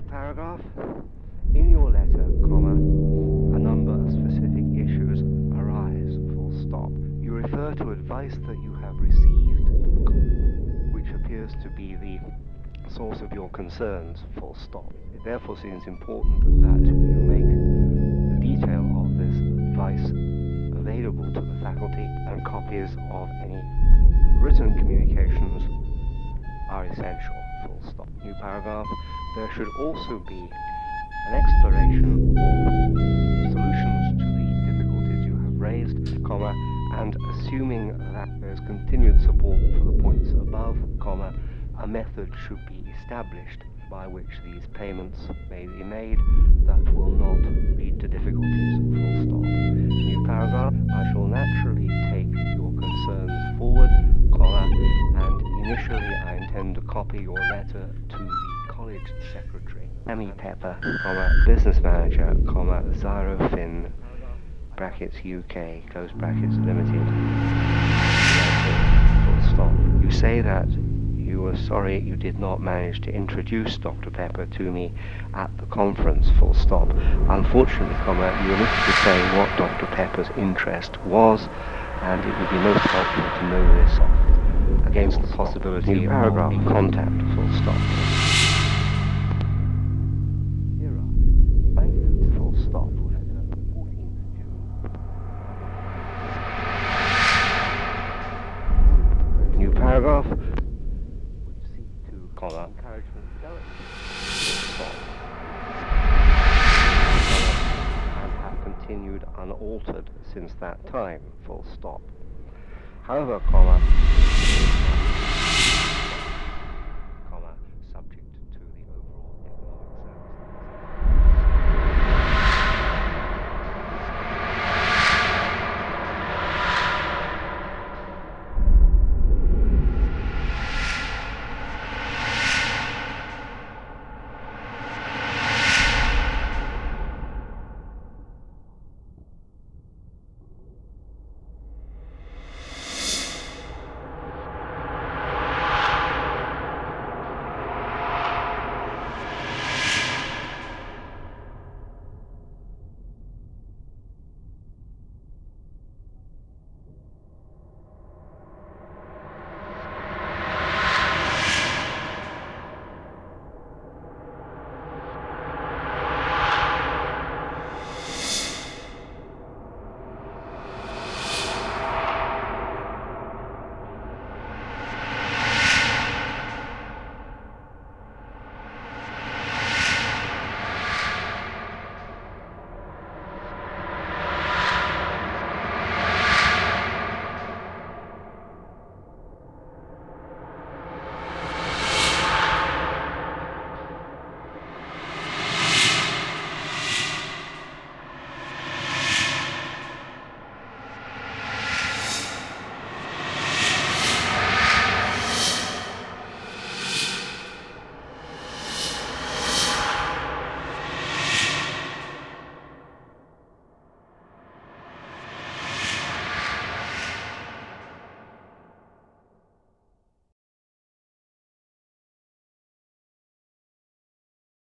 paragraph. In your letter, comma, a number of specific issues arise, full stop. You refer to advice that you have received, which appears to be the source of your concerns, full stop. It therefore seems important that you make the detail of this advice available to the faculty and copies of any written communications are essential, full stop. New paragraph. There should also be an exploration of solutions to the difficulties you have raised, comma, and assuming that there is continued support for the points above, comma, a method should be established by which these payments may be made that will not lead to difficulties, full stop. New paragraph. I shall naturally take your concerns forward, comma, and initially I intend to copy your letter to the college secretary, Emmy Pepper, comma, business manager, comma, Zyrofin, brackets UK, close brackets, limited. Full stop. You say that you were sorry you did not manage to introduce Dr. Pepper to me at the conference, full stop. Unfortunately, comma, you omitted to say what Dr. Pepper's interest was, and it would be most helpful to know this against the possibility New paragraph. of contact, full stop. Paragraph. Would seek to comma, encouragement. And have continued unaltered since that time. Full stop. However, comma,